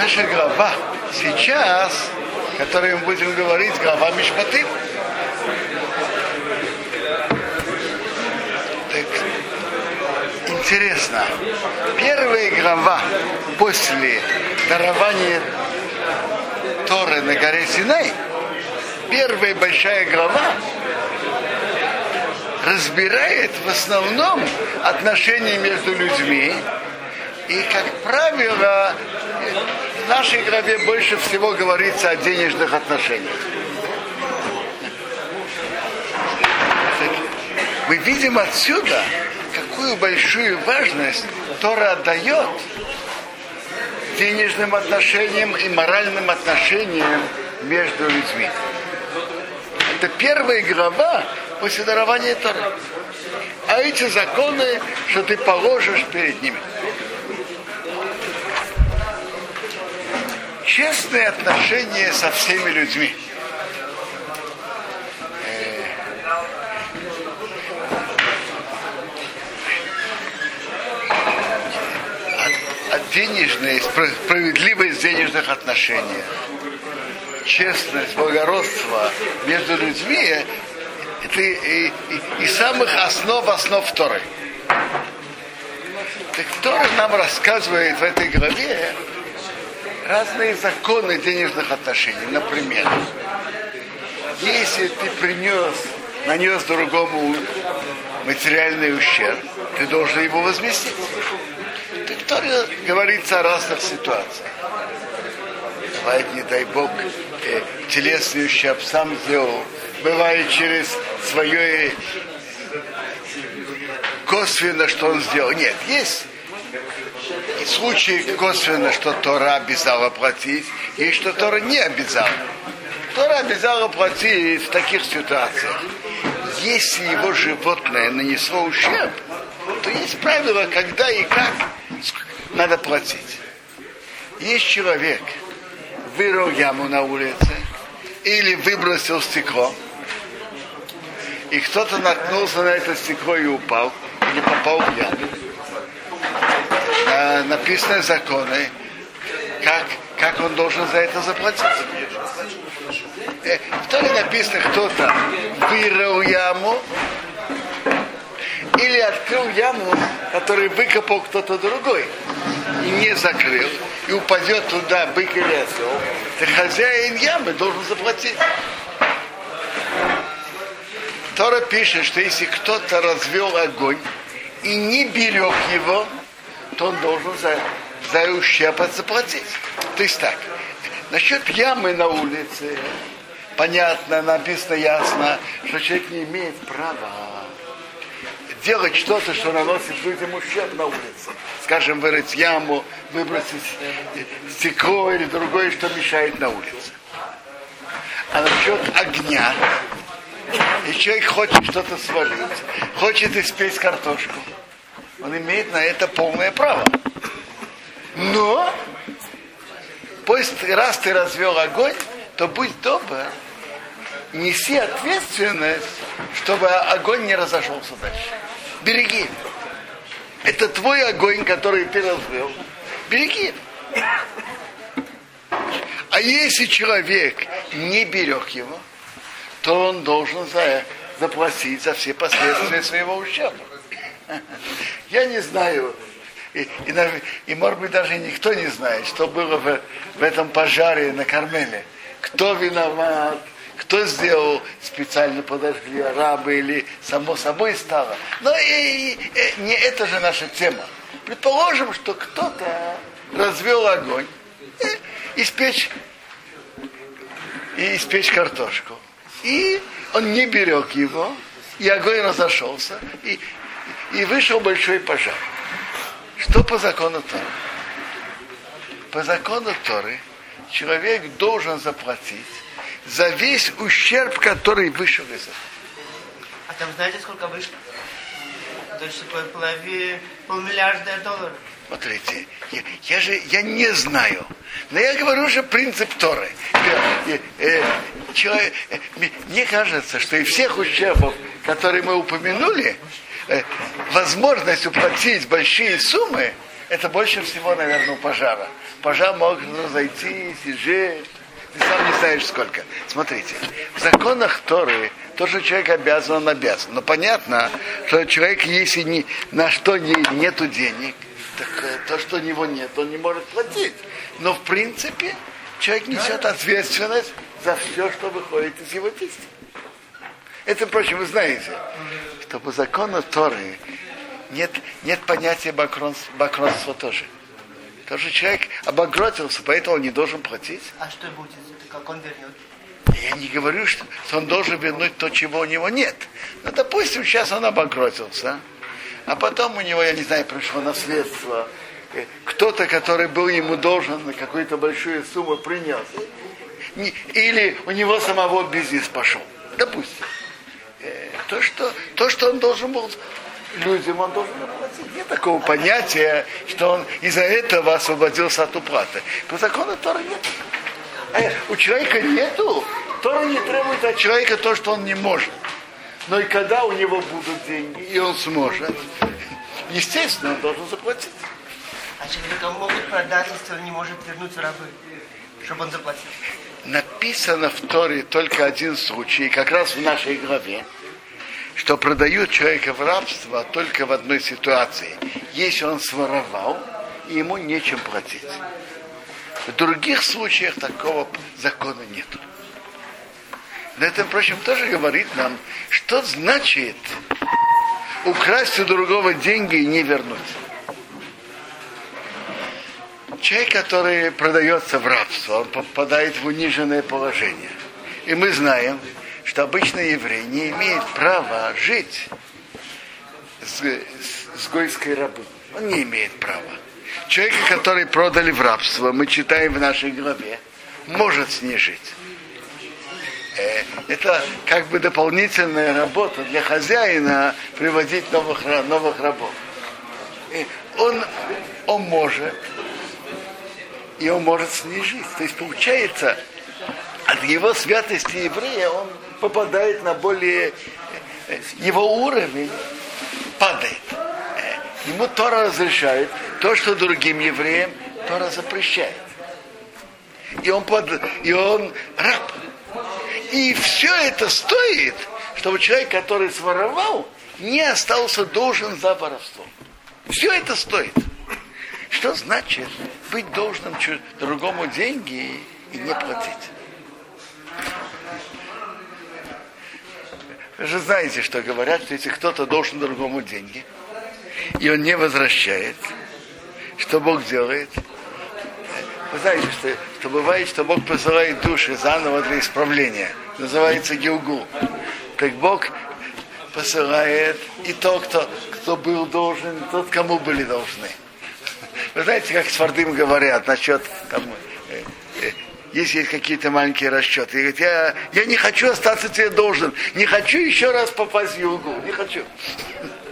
наша глава сейчас, которую мы будем говорить, глава Мишпаты. Так, интересно, первая глава после дарования Торы на горе Синай, первая большая глава, разбирает в основном отношения между людьми. И, как правило, в нашей главе больше всего говорится о денежных отношениях. Мы видим отсюда, какую большую важность Тора отдает денежным отношениям и моральным отношениям между людьми. Это первая глава после дарования Торы. А эти законы, что ты положишь перед ними. Честные отношения со всеми людьми. денежные, справедливость в денежных отношениях, честность, благородство между людьми это и, и, и самых основ основ Торы. Так Тора нам рассказывает в этой главе разные законы денежных отношений. Например, если ты принес, нанес другому материальный ущерб, ты должен его возместить. Так Торе говорится о разных ситуациях. Бывает, не дай Бог, э, телесный ущерб сам сделал, бывает через свое косвенно, что он сделал. Нет, есть случаи косвенно, что Тора обязала платить, и что Тора не обязала. Тора обязала платить в таких ситуациях. Если его животное нанесло ущерб, то есть правило, когда и как надо платить. Есть человек, вырыл яму на улице или выбросил стекло, и кто-то наткнулся на это стекло и упал, или попал в яму. А, написаны законы, как, как он должен за это заплатить. Э, в Торе написано, кто-то вырыл яму, или открыл яму, которую выкопал кто-то другой, и не закрыл, и упадет туда бык или осел, то хозяин ямы должен заплатить. Тора пишет, что если кто-то развел огонь и не берег его, то он должен за, за ущерб заплатить. То есть так, насчет ямы на улице, понятно, написано ясно, что человек не имеет права делать что-то, что наносит людям ущерб на улице. Скажем, вырыть яму, выбросить стекло или другое, что мешает на улице. А насчет огня, и человек хочет что-то свалить, хочет испечь картошку. Он имеет на это полное право. Но, после раз ты развел огонь, то будь добр, неси ответственность, чтобы огонь не разошелся дальше. Береги. Это твой огонь, который ты развел. Береги. А если человек не берег его, то он должен за, заплатить за все последствия своего ущерба. Я не знаю, и, и, и может быть даже никто не знает, что было в, в этом пожаре на Кармеле. Кто виноват, кто сделал специально подожгли арабы или само собой стало. Но и, и, и, не это же наша тема. Предположим, что кто-то развел огонь и испечь, и испечь картошку. И он не берег его, и огонь разошелся, и, и вышел большой пожар. Что по закону Торы? По закону Торы человек должен заплатить за весь ущерб, который вышел из этого. А там знаете, сколько вышло? То есть половина, полмиллиарда долларов. Смотрите, я, я же я не знаю. Но я говорю же принцип Торы. Э, э, человек, э, мне кажется, что из всех ущербов, которые мы упомянули, возможность уплатить большие суммы это больше всего, наверное, у пожара. Пожар мог разойтись и жить. Ты сам не знаешь сколько. Смотрите, в законах Торы то, что человек обязан, он обязан. Но понятно, что человек, если не, на что не, нету денег, так э, то, что у него нет, он не может платить. Но в принципе человек несет ответственность за все, что выходит из его кисти. Это, впрочем, вы знаете, что по закону Торы нет, нет понятия бакронства, бакронства тоже. Тоже человек обогротился, поэтому он не должен платить. А что будет, как он вернет? Я не говорю, что, что он должен вернуть то, чего у него нет. Но, допустим, сейчас он обогротился, а потом у него, я не знаю, пришло наследство. Э, кто-то, который был ему должен какую-то большую сумму, принес. Или у него самого бизнес пошел. Допустим. Э, то, что, то, что он должен был людям, он должен оплатить. Нет такого понятия, что он из-за этого освободился от уплаты. По закону Тора нет. А у человека нету, Тора не требует от человека то, что он не может. Но и когда у него будут деньги, и он сможет, естественно, он должен заплатить. А человека могут продать, если он не может вернуть рабы, чтобы он заплатил? Написано в Торе только один случай, как раз в нашей главе, что продают человека в рабство только в одной ситуации. Если он своровал, и ему нечем платить. В других случаях такого закона нет. На этом, впрочем, тоже говорит нам, что значит украсть у другого деньги и не вернуть. Человек, который продается в рабство, он попадает в униженное положение. И мы знаем, что обычный еврей не имеет права жить с, с, с гойской рабыней. Он не имеет права. Человек, который продали в рабство, мы читаем в нашей главе, может с ней жить. Э, это как бы дополнительная работа для хозяина приводить новых, новых рабов. И он, он может, и он может с ней жить. То есть получается, от его святости еврея он попадает на более э, его уровень падает. Э, ему Тора разрешает то, что другим евреям Тора запрещает. И он, под, и он раб. И все это стоит, чтобы человек, который своровал, не остался должен за воровство. Все это стоит. Что значит быть должным другому деньги и не платить? Вы же знаете, что говорят, что если кто-то должен другому деньги, и он не возвращает, что Бог делает? Вы знаете, что, что бывает, что Бог посылает души заново для исправления. Называется Гилгу. Так Бог посылает и то, кто, кто был должен, и тот, кому были должны. Вы знаете, как с Фардым говорят насчет там, э, э, если есть какие-то маленькие расчеты. И говорит, я, я не хочу остаться тебе должен, не хочу еще раз попасть в Югу, не хочу.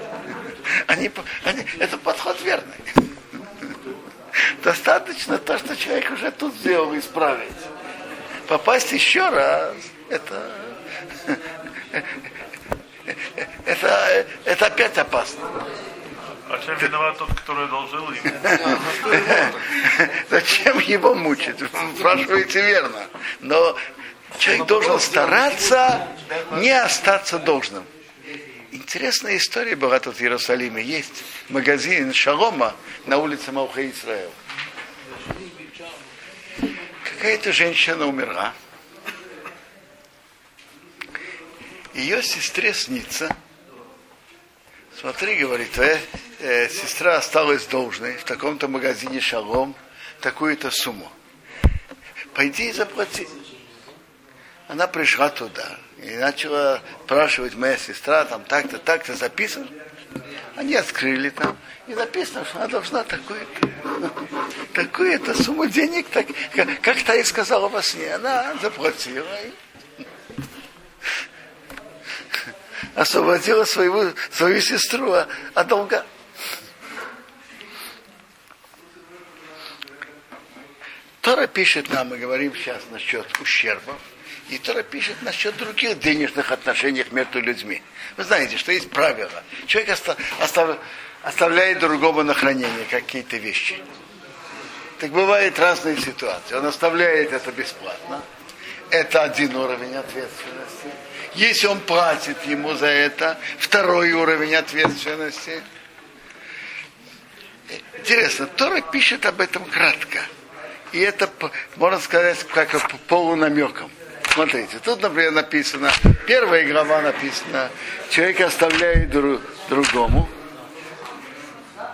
Они, они, это подход верный. Достаточно то, что человек уже тут сделал, исправить. Попасть еще раз, это, это, это опять опасно. А чем виноват тот, который одолжил им? Зачем его мучить? Спрашиваете верно. Но человек должен стараться не остаться должным. Интересная история была тут в Иерусалиме. Есть магазин Шалома на улице Мауха Исраил. Какая-то женщина умерла. Ее сестре снится. Смотри, говорит, твоя э, сестра осталась должной в таком-то магазине Шалом такую-то сумму. Пойди и заплати. Она пришла туда и начала спрашивать моя сестра, там так-то, так-то записано. Они открыли там, и написано, что она должна такую, такую-то сумму денег, так, как, как та и сказала во сне. Она заплатила и освободила свою, свою сестру от долга. Тора пишет нам, мы говорим сейчас насчет ущербов, И Тора пишет насчет других денежных отношений между людьми. Вы знаете, что есть правило. Человек оста- остав- оставляет другому на хранение какие-то вещи. Так бывают разные ситуации. Он оставляет это бесплатно. Это один уровень ответственности. Если он платит ему за это, второй уровень ответственности. Интересно, Тора пишет об этом кратко. И это, можно сказать, как полунамеком. Смотрите, тут, например, написано, первая глава написана, человек оставляет друг, другому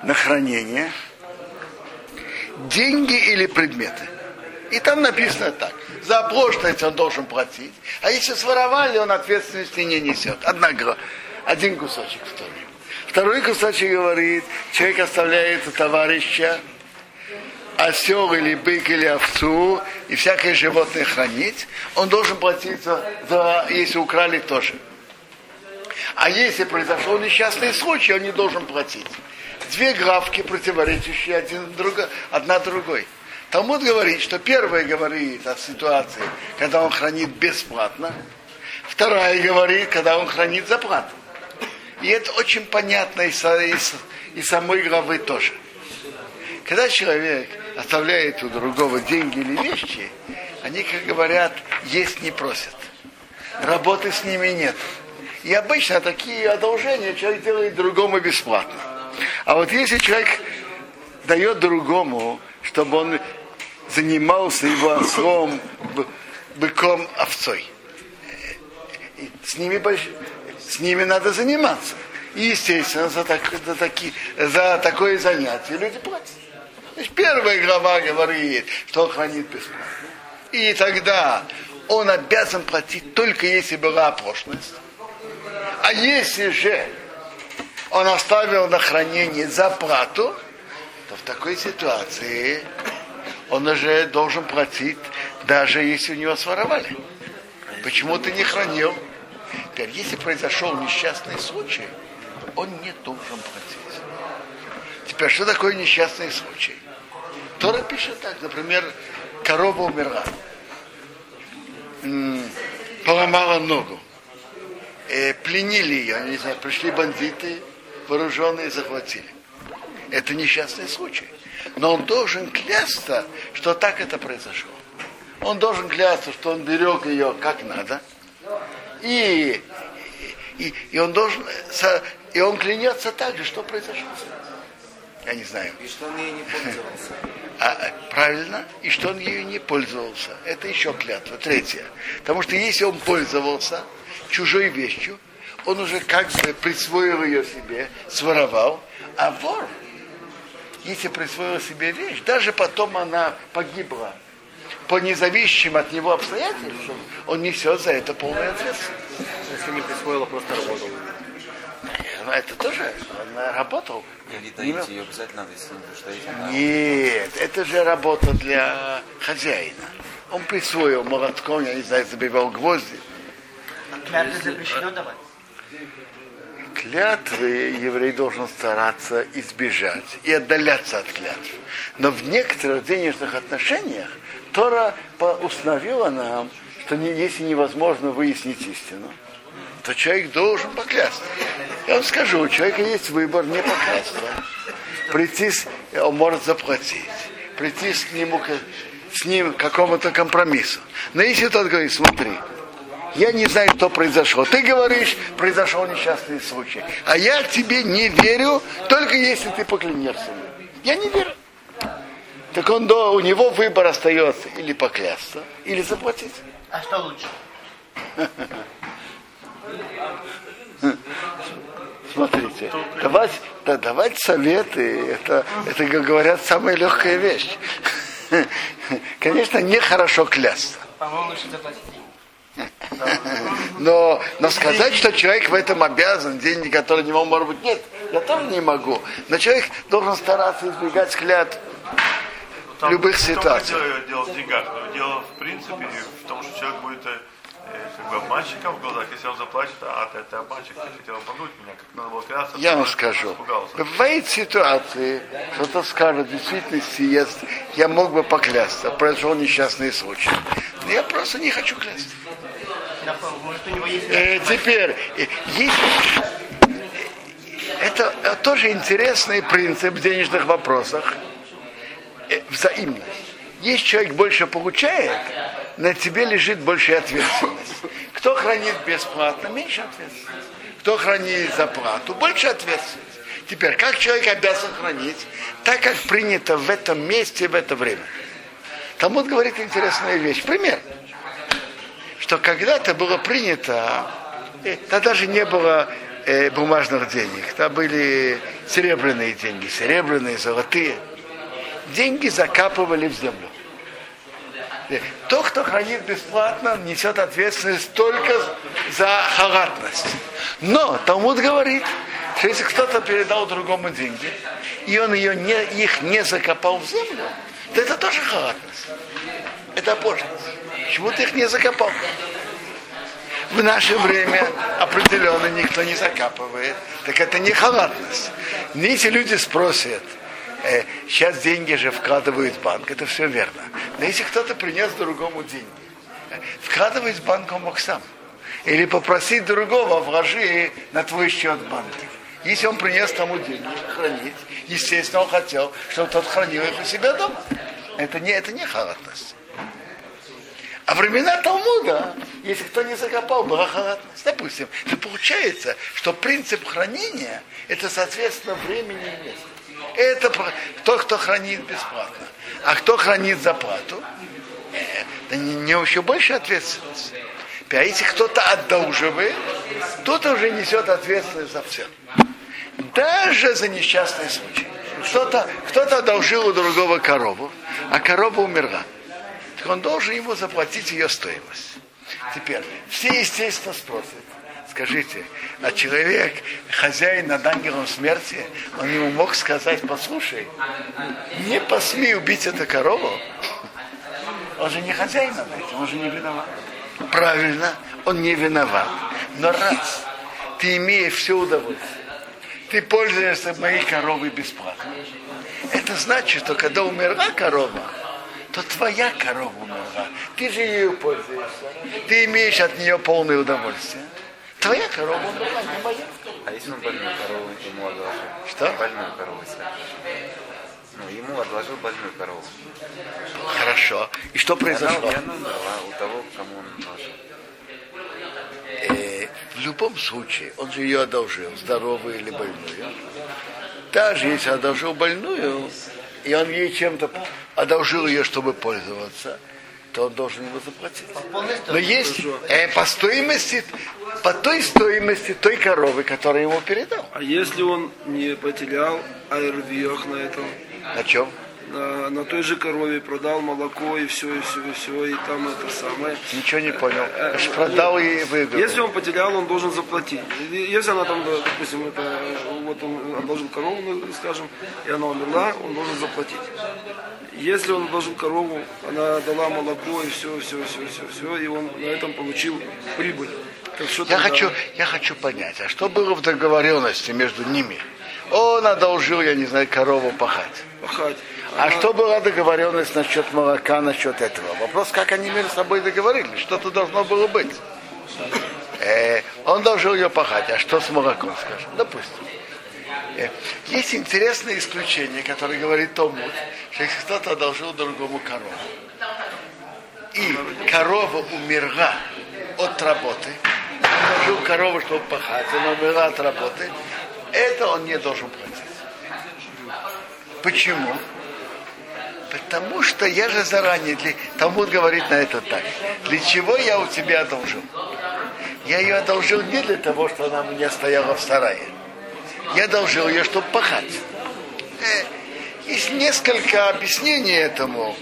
на хранение деньги или предметы. И там написано так. За оплошность он должен платить. А если своровали, он ответственности не несет. Одна, один кусочек второй. Второй кусочек говорит, человек оставляет у товарища осел или бык или овцу и всякое животное хранить, он должен платить за, за если украли тоже. А если произошел несчастный случай, он не должен платить. Две графки, противоречащие один друга, одна другой. Талмуд говорит, что первая говорит о ситуации, когда он хранит бесплатно, вторая говорит, когда он хранит за плату. И это очень понятно из, из, из самой главы тоже. Когда человек оставляет у другого деньги или вещи, они, как говорят, есть не просят. Работы с ними нет. И обычно такие одолжения человек делает другому бесплатно. А вот если человек дает другому, чтобы он занимался его ослом, быком, овцой, с ними, с ними надо заниматься. И, естественно, за, так, за, таки, за такое занятие люди платят. Значит, первая глава говорит, что он хранит бесплатно. И тогда он обязан платить только если была оплошность. А если же он оставил на хранение за плату, то в такой ситуации он уже должен платить, даже если у него своровали. Почему ты не хранил? Теперь, если произошел несчастный случай, он не должен платить. Теперь, что такое несчастный случай? Тора пишет так, например, корова умерла, поломала ногу, э, пленили ее, не знаю, пришли бандиты, вооруженные, захватили. Это несчастный случай. Но он должен клясться, что так это произошло. Он должен клясться, что он берег ее как надо. И, и, и он должен, и он клянется так же, что произошло. Я не знаю. И что он ей не пользовался. А, правильно, и что он ею не пользовался. Это еще клятва. Третье. Потому что если он пользовался чужой вещью, он уже как бы присвоил ее себе, своровал, а вор, если присвоил себе вещь, даже потом она погибла по независимым от него обстоятельствам, он несет за это полную ответственность. Если не присвоила, просто работал. Ну, это тоже работал. Или даете ее обязательно, если не она... Нет, это же работа для хозяина. Он присвоил молотком, я не знаю, забивал гвозди. Клятвы запрещено давать. Клятвы еврей должен стараться избежать и отдаляться от клятв. Но в некоторых денежных отношениях Тора установила нам, что если невозможно выяснить истину, то человек должен поклясться. Я вам скажу, у человека есть выбор не поклясться. Прийти, с- он может заплатить. Прийти с, нему, с ним к какому-то компромиссу. Но если тот говорит, смотри, я не знаю, что произошло. Ты говоришь, произошел несчастный случай. А я тебе не верю, только если ты поклянешься. мне. Я не верю. Так он, до, у него выбор остается или поклясться, или заплатить. А что лучше? Смотрите, давать, да, давать советы, это, это, как говорят, самая легкая вещь. Конечно, нехорошо клясться. По-моему, лучше заплатить. Но, но сказать, что человек в этом обязан, деньги, которые не могу, может быть, нет, я тоже не могу. Но человек должен стараться избегать клятв в любых ситуациях. Дело, в деньгах, но дело в принципе в том, что человек будет э, как бы обманщиком в глазах, если он заплатит, а ты, ты обманщик, ты хотел обмануть меня, как надо было клясться. Я вам скажу, бывает ситуации, что то скажет, в действительности я, я мог бы поклясться, произошел несчастный случай. Но я просто не хочу клясться. На пол- Может, у него есть... Э, теперь, э, есть, это э, тоже интересный принцип в денежных вопросах. Э, Взаимность. Если человек больше получает, на тебе лежит больше ответственность. Кто хранит бесплатно, меньше ответственности. Кто хранит за плату, больше ответственности. Теперь, как человек обязан хранить, так как принято в этом месте, в это время. Талмуд говорит интересную вещь. Пример что когда-то было принято, э, тогда даже не было э, бумажных денег, там были серебряные деньги, серебряные, золотые. Деньги закапывали в землю. Э, Тот, кто хранит бесплатно, несет ответственность только за халатность. Но Талмуд говорит, что если кто-то передал другому деньги, и он ее не, их не закопал в землю, то это тоже халатность. Это пошлость. Почему ты их не закопал? В наше время определенно никто не закапывает. Так это не халатность. Но Если люди спросят, э, сейчас деньги же вкладывают в банк, это все верно. Но если кто-то принес другому деньги, вкладывать в банк он мог сам. Или попросить другого, вложи на твой счет в банке. Если он принес тому деньги хранить, естественно, он хотел, чтобы тот хранил их у себя дома. Это не, это не халатность. А времена Талмуда, если кто не закопал, была халатность. Допустим, то получается, что принцип хранения это соответственно времени и месту. Это тот, кто хранит бесплатно. А кто хранит за плату, это не, еще больше ответственности. А если кто-то одолживает, кто-то уже несет ответственность за все. Даже за несчастный случай. Кто-то кто одолжил у другого корову, а корова умерла так он должен ему заплатить ее стоимость. Теперь, все, естественно, спросят, скажите, а человек, хозяин над ангелом смерти, он ему мог сказать, послушай, не посмей убить эту корову, он же не хозяин над этим, он же не виноват. Правильно, он не виноват. Но раз ты имеешь все удовольствие, ты пользуешься моей коровой бесплатно, это значит, что когда умерла корова, то твоя корова умерла. Ты же ею пользуешься. Ты имеешь от нее полное удовольствие. Твоя корова умерла, не моя. А если он больную корову ему одолжил? Что? Больную корову. Ну, ему отложил больную корову. Хорошо. И что произошло? и она умерла у того, кому он отложил. Э, в любом случае, он же ее одолжил, здоровую или больную. Даже если одолжил больную, и он ей чем-то одолжил ее, чтобы пользоваться, то он должен ему заплатить. Но есть э, по стоимости, по той стоимости той коровы, которую ему передал. А если он не потерял аэрвиях на этом, На чем? на, на той же корове продал молоко и все, и все, и все, и там это самое. Ничего не понял. Аж продал и выиграл. Если он потерял, он должен заплатить. Если она там, допустим, это, вот он одолжил корову, ну, скажем, и она умерла, он должен заплатить. Если он одолжил корову, она дала молоко и все, все, все, все, все, и он на этом получил прибыль. Так что Я тогда- хочу, я хочу понять, а что было в договоренности между ними? Он одолжил, я не знаю, корову пахать. пахать. А что была договоренность насчет молока, насчет этого? Вопрос, как они между собой договорились, что-то должно было быть. Э, он должен ее пахать, а что с молоком, скажем? Допустим. Э, есть интересное исключение, которое говорит Талмуд, что если кто-то одолжил другому корову, и корова умерла от работы, одолжил корову, чтобы пахать, она умерла от работы, это он не должен платить. Почему? Потому что я же заранее, для... Талмуд говорит на это так. Для чего я у тебя одолжил? Я ее одолжил не для того, что она у меня стояла в сарае. Я одолжил ее, чтобы пахать. Э, Есть несколько объяснений этому.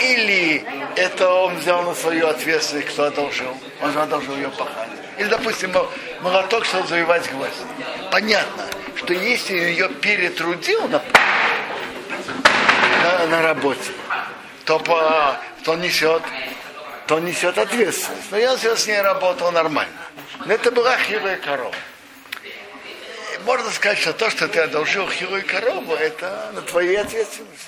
Или это он взял на свою ответственность, кто одолжил. Он же одолжил ее пахать. Или, допустим, мо- молоток, чтобы завивать гвоздь. Понятно, что если ее перетрудил на, на, на работе, то, по, то несет то несет ответственность. Но я с ней работал нормально. Но это была хилая корова. И Можно сказать, что то, что ты одолжил хилую корову, это на твоей ответственности.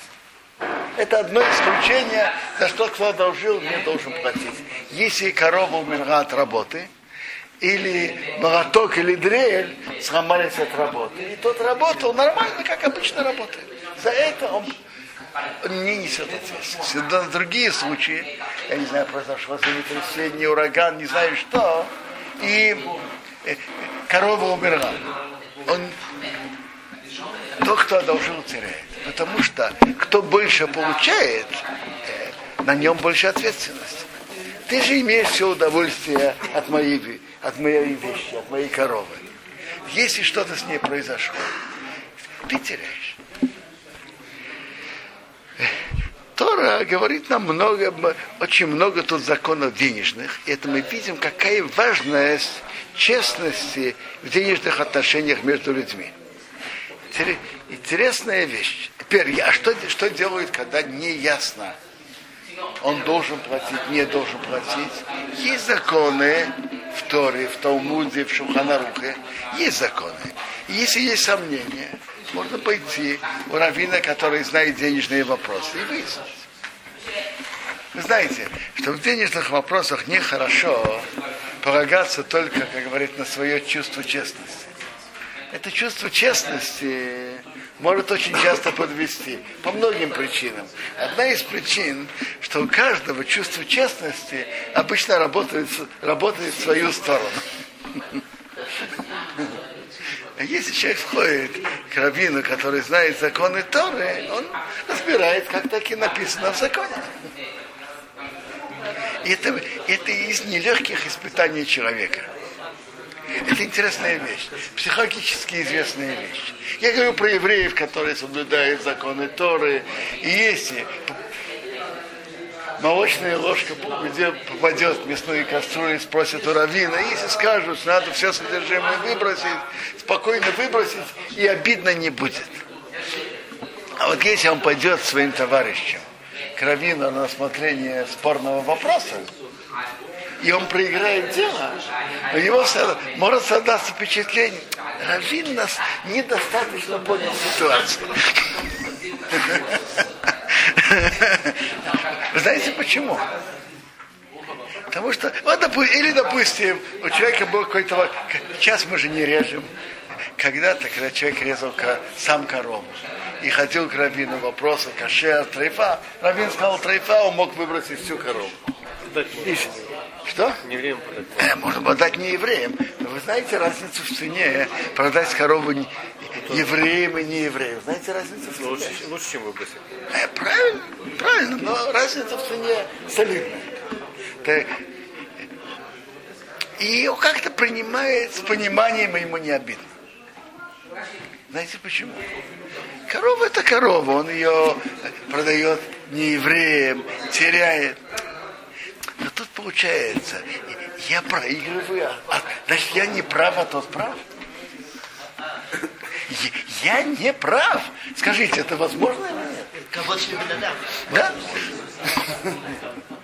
Это одно исключение, за что кто одолжил, не должен платить. Если корова умерла от работы, или молоток, или дрель сломались от работы, и тот работал нормально, как обычно работает. За это он не несет ответственности. Но другие случаи, я не знаю, произошло землетрясение, ураган, не знаю что, и э, корова умерла. Он, тот, кто одолжил, теряет. Потому что кто больше получает, э, на нем больше ответственности. Ты же имеешь все удовольствие от моей, от моей вещи, от моей коровы. Если что-то с ней произошло, ты теряешь. Тора говорит нам много, очень много тут законов денежных. И это мы видим, какая важность честности в денежных отношениях между людьми. Интересная вещь. Теперь, а что, что делают, когда не ясно, он должен платить, не должен платить? Есть законы в Торе, в Талмуде, в Шуханарухе. Есть законы. Если есть сомнения, можно пойти у раввина, который знает денежные вопросы, и выяснить. Вы знаете, что в денежных вопросах нехорошо полагаться только, как говорит, на свое чувство честности. Это чувство честности может очень часто подвести по многим причинам. Одна из причин, что у каждого чувство честности обычно работает, работает в свою сторону. Если человек входит к раввину, который знает законы Торы, он разбирает, как так и написано в законе. И это, это из нелегких испытаний человека. Это интересная вещь, психологически известная вещь. Я говорю про евреев, которые соблюдают законы Торы. И если молочная ложка попадет в мясную кастрюлю и спросит у равина, если скажут, что надо все содержимое выбросить, спокойно выбросить, и обидно не будет. А вот если он пойдет своим товарищам к равину на рассмотрение спорного вопроса, и он проиграет дело, у него может создаться впечатление, Равин нас недостаточно понял ситуацию. Вы знаете почему? Потому что, вот, допустим, или, допустим, у человека был какой-то... Сейчас мы же не режем. Когда-то, когда человек резал сам корову и ходил к раввину вопроса кашер, трейфа, раввин сказал трейфа, он мог выбросить всю корову. И, что? Не евреям продать. Э, можно продать не евреям. Но вы знаете разницу в цене продать корову не, евреям и не евреям. Знаете разницу в цене? Лучше, лучше, чем выбросить. Э, правильно, правильно, но разница в цене солидная. Так, и ее как-то принимает с пониманием, и ему не обидно. Знаете почему? Корова это корова, он ее продает не евреям, теряет. Но тут получается, я проигрываю, а, значит я не прав, а тот прав. Я не прав. Скажите, это возможно или нет? Кого-то да. Да?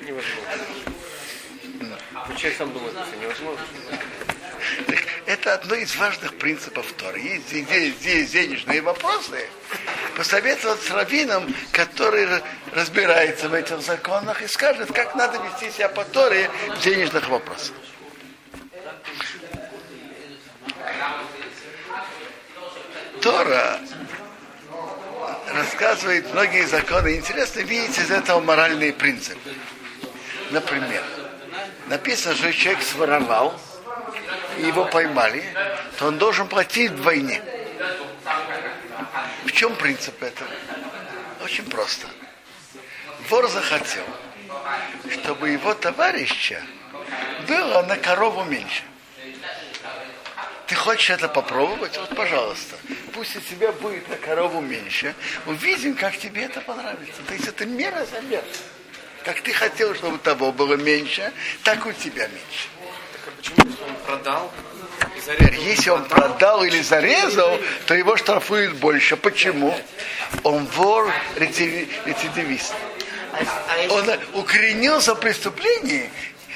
Невозможно. Человек сам думает, что невозможно. Так это одно из важных принципов Торы. Есть здесь, здесь денежные вопросы. Посоветовать с раввином, который разбирается в этих законах и скажет, как надо вести себя по Торе в денежных вопросах. Тора рассказывает многие законы. Интересно видеть из этого моральные принципы. Например, написано, что человек своровал, и его поймали, то он должен платить вдвойне. В чем принцип этого? Очень просто. Вор захотел, чтобы его товарища было на корову меньше. Ты хочешь это попробовать? Вот, пожалуйста. Пусть у тебя будет на корову меньше. Увидим, как тебе это понравится. То есть это мера за мер. Как ты хотел, чтобы того было меньше, так у тебя меньше. Так а почему если он продал зарезал? Если он продал или зарезал, то его штрафуют больше. Почему? Он вор рецидив- рецидивист. А, а Он укоренился в преступлении,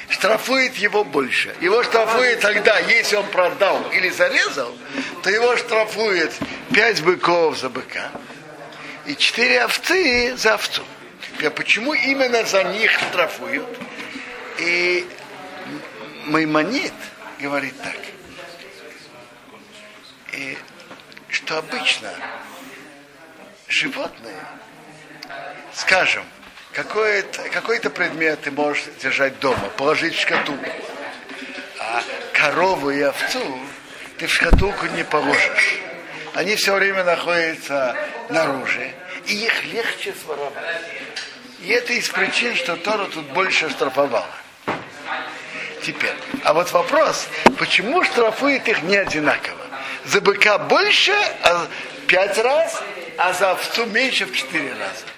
штрафует его больше. Его штрафует тогда, если он продал или зарезал, то его штрафует 5 быков за быка и 4 овцы за овцу. Теперь, почему именно за них штрафуют? И Маймонит говорит так, и, что обычно животные, скажем, какой-то, какой-то предмет ты можешь держать дома, положить в шкатулку, а корову и овцу ты в шкатулку не положишь. Они все время находятся наружу, и их легче своровать. И это из причин, что Тора тут больше штрафовала. Теперь. А вот вопрос, почему штрафует их не одинаково? За быка больше, а пять раз, а за овцу меньше в четыре раза.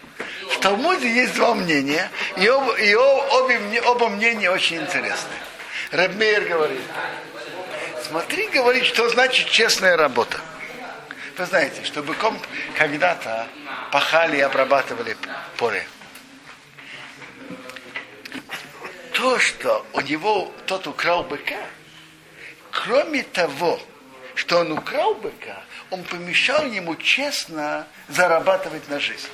В Талмуде есть два мнения, и, оба, и обе, оба мнения очень интересные. Рабмейер говорит, смотри, говорит, что значит честная работа. Вы знаете, что быком когда-то пахали и обрабатывали поле. То, что у него тот украл быка, кроме того, что он украл быка, он помешал ему честно зарабатывать на жизнь.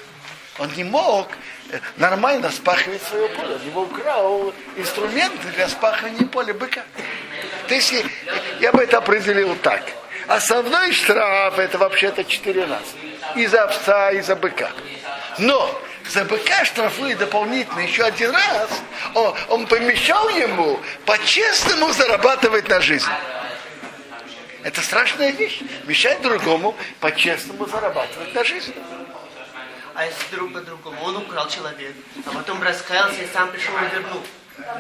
Он не мог э, нормально спахивать свое поле. Он его украл инструменты для спахивания поля быка. То есть я бы это определил так. Основной штраф это вообще-то четыре раза. И за овца, и за быка. Но за быка штрафует дополнительно еще один раз. Он, он помешал ему по-честному зарабатывать на жизнь. Это страшная вещь. Мешать другому по-честному зарабатывать на жизнь. А если друг по-другому, он украл человека, а потом раскаялся и сам пришел и вернул.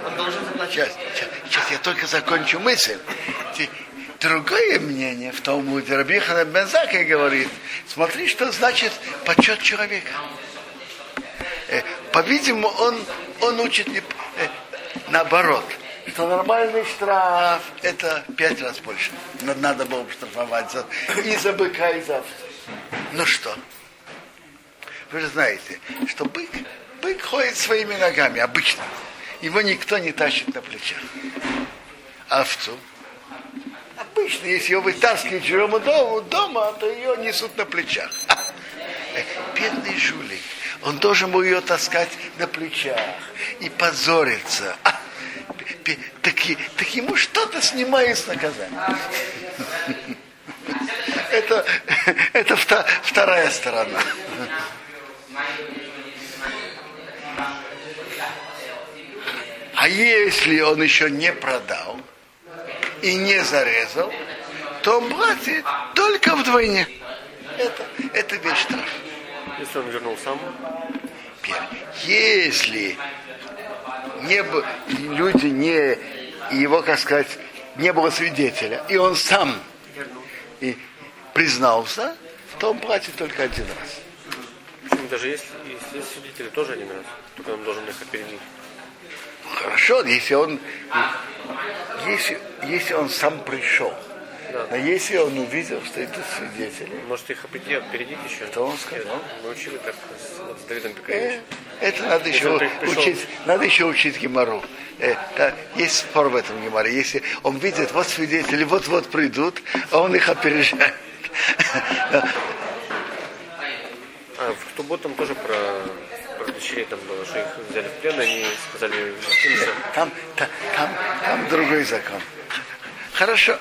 Он должен заплатить. Сейчас, сейчас, сейчас я только закончу мысль. Другое мнение в Талмуде Рабихана Бензака говорит, смотри, что значит почет человека. Э, по-видимому, он, он учит э, наоборот, что нормальный штраф это пять раз больше. Надо было бы штрафовать за, и за быка, и за. Ну что? Вы же знаете, что бык, бык ходит своими ногами обычно. Его никто не тащит на плечах. А овцу? Обычно, если ее вытаскивают чужому дому, дома, то ее несут на плечах. Э, бедный жулик. Он должен был ее таскать на плечах и позориться. А, так, так ему что-то снимает с наказания. Это, это вторая сторона. А если он еще не продал и не зарезал, то он платит только вдвойне. Это, это весь штраф. Если он вернул сам? Если не, люди не, его, как сказать, не было свидетеля, и он сам и признался, то он платит только один раз. Даже если, если свидетели тоже один раз, только он должен их опередить. Хорошо, если он, если, если он сам пришел, да. но если он увидел, что это свидетели. Может их опередить, опередить еще? Что он сказал? Мы учили так с, с Давидом Пикаревичем. Э, это надо еще учить, надо еще учить Гимару. Э, да, есть спор в этом Гимаре. Если он видит, вот свидетели, вот-вот придут, а он их опережает. А в Ктуботом тоже про дочерей там было, что их взяли в плен, они сказали, там, там, там, там другой закон. Хорошо.